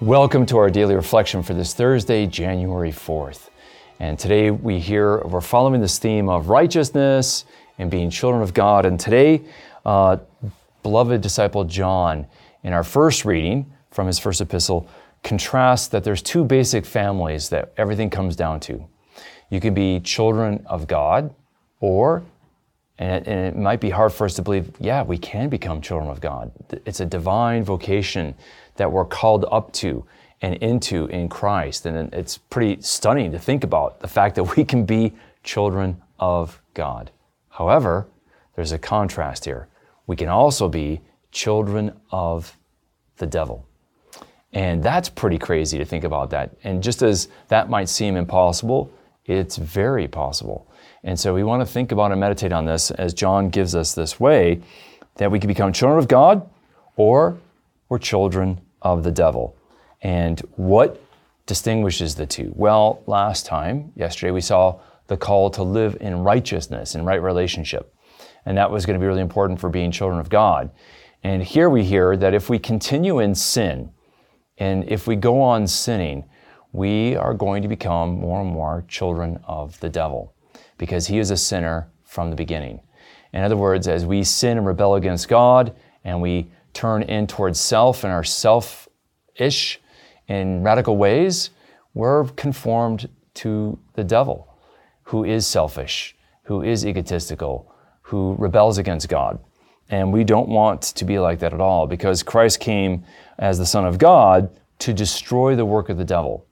Welcome to our daily reflection for this Thursday, January 4th. And today we hear we're following this theme of righteousness and being children of God. And today, uh, beloved disciple John, in our first reading from his first epistle, contrasts that there's two basic families that everything comes down to. You can be children of God, or, and it, and it might be hard for us to believe, yeah, we can become children of God. It's a divine vocation that we're called up to and into in Christ. And it's pretty stunning to think about the fact that we can be children of God. However, there's a contrast here. We can also be children of the devil. And that's pretty crazy to think about that. And just as that might seem impossible, it's very possible. And so we want to think about and meditate on this as John gives us this way that we can become children of God or we're children of the devil. And what distinguishes the two? Well, last time, yesterday, we saw the call to live in righteousness, in right relationship. And that was going to be really important for being children of God. And here we hear that if we continue in sin, and if we go on sinning, we are going to become more and more children of the devil because he is a sinner from the beginning. In other words, as we sin and rebel against God and we turn in towards self and are self ish in radical ways, we're conformed to the devil, who is selfish, who is egotistical, who rebels against God. And we don't want to be like that at all because Christ came as the Son of God to destroy the work of the devil.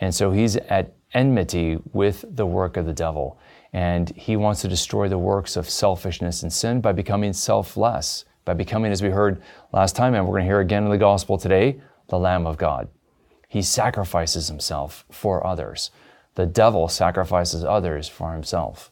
And so he's at enmity with the work of the devil. And he wants to destroy the works of selfishness and sin by becoming selfless, by becoming, as we heard last time, and we're going to hear again in the gospel today, the Lamb of God. He sacrifices himself for others. The devil sacrifices others for himself.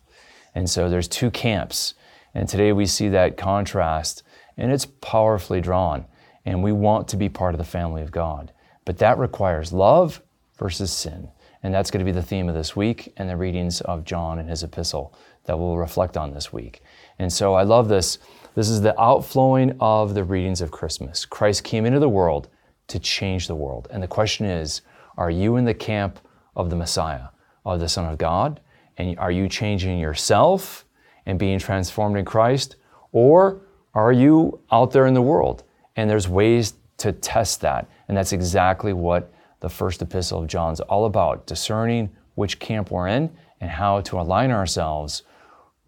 And so there's two camps. And today we see that contrast, and it's powerfully drawn. And we want to be part of the family of God. But that requires love versus sin. And that's going to be the theme of this week and the readings of John and his epistle that we'll reflect on this week. And so I love this. This is the outflowing of the readings of Christmas. Christ came into the world to change the world. And the question is are you in the camp of the Messiah, of the Son of God? And are you changing yourself and being transformed in Christ? Or are you out there in the world? And there's ways to test that. And that's exactly what the first epistle of John's all about discerning which camp we're in and how to align ourselves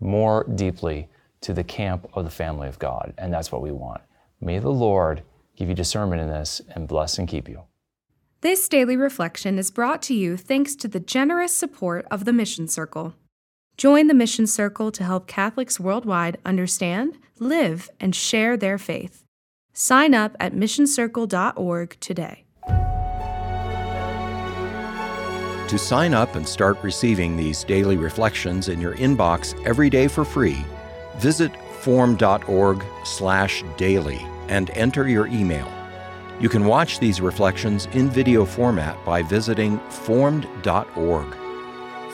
more deeply to the camp of the family of God. And that's what we want. May the Lord give you discernment in this and bless and keep you. This daily reflection is brought to you thanks to the generous support of the Mission Circle. Join the Mission Circle to help Catholics worldwide understand, live, and share their faith. Sign up at missioncircle.org today. To sign up and start receiving these daily reflections in your inbox every day for free, visit formed.org/daily and enter your email. You can watch these reflections in video format by visiting formed.org.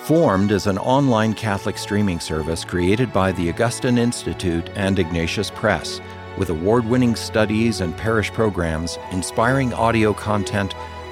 Formed is an online Catholic streaming service created by the Augustine Institute and Ignatius Press, with award winning studies and parish programs, inspiring audio content,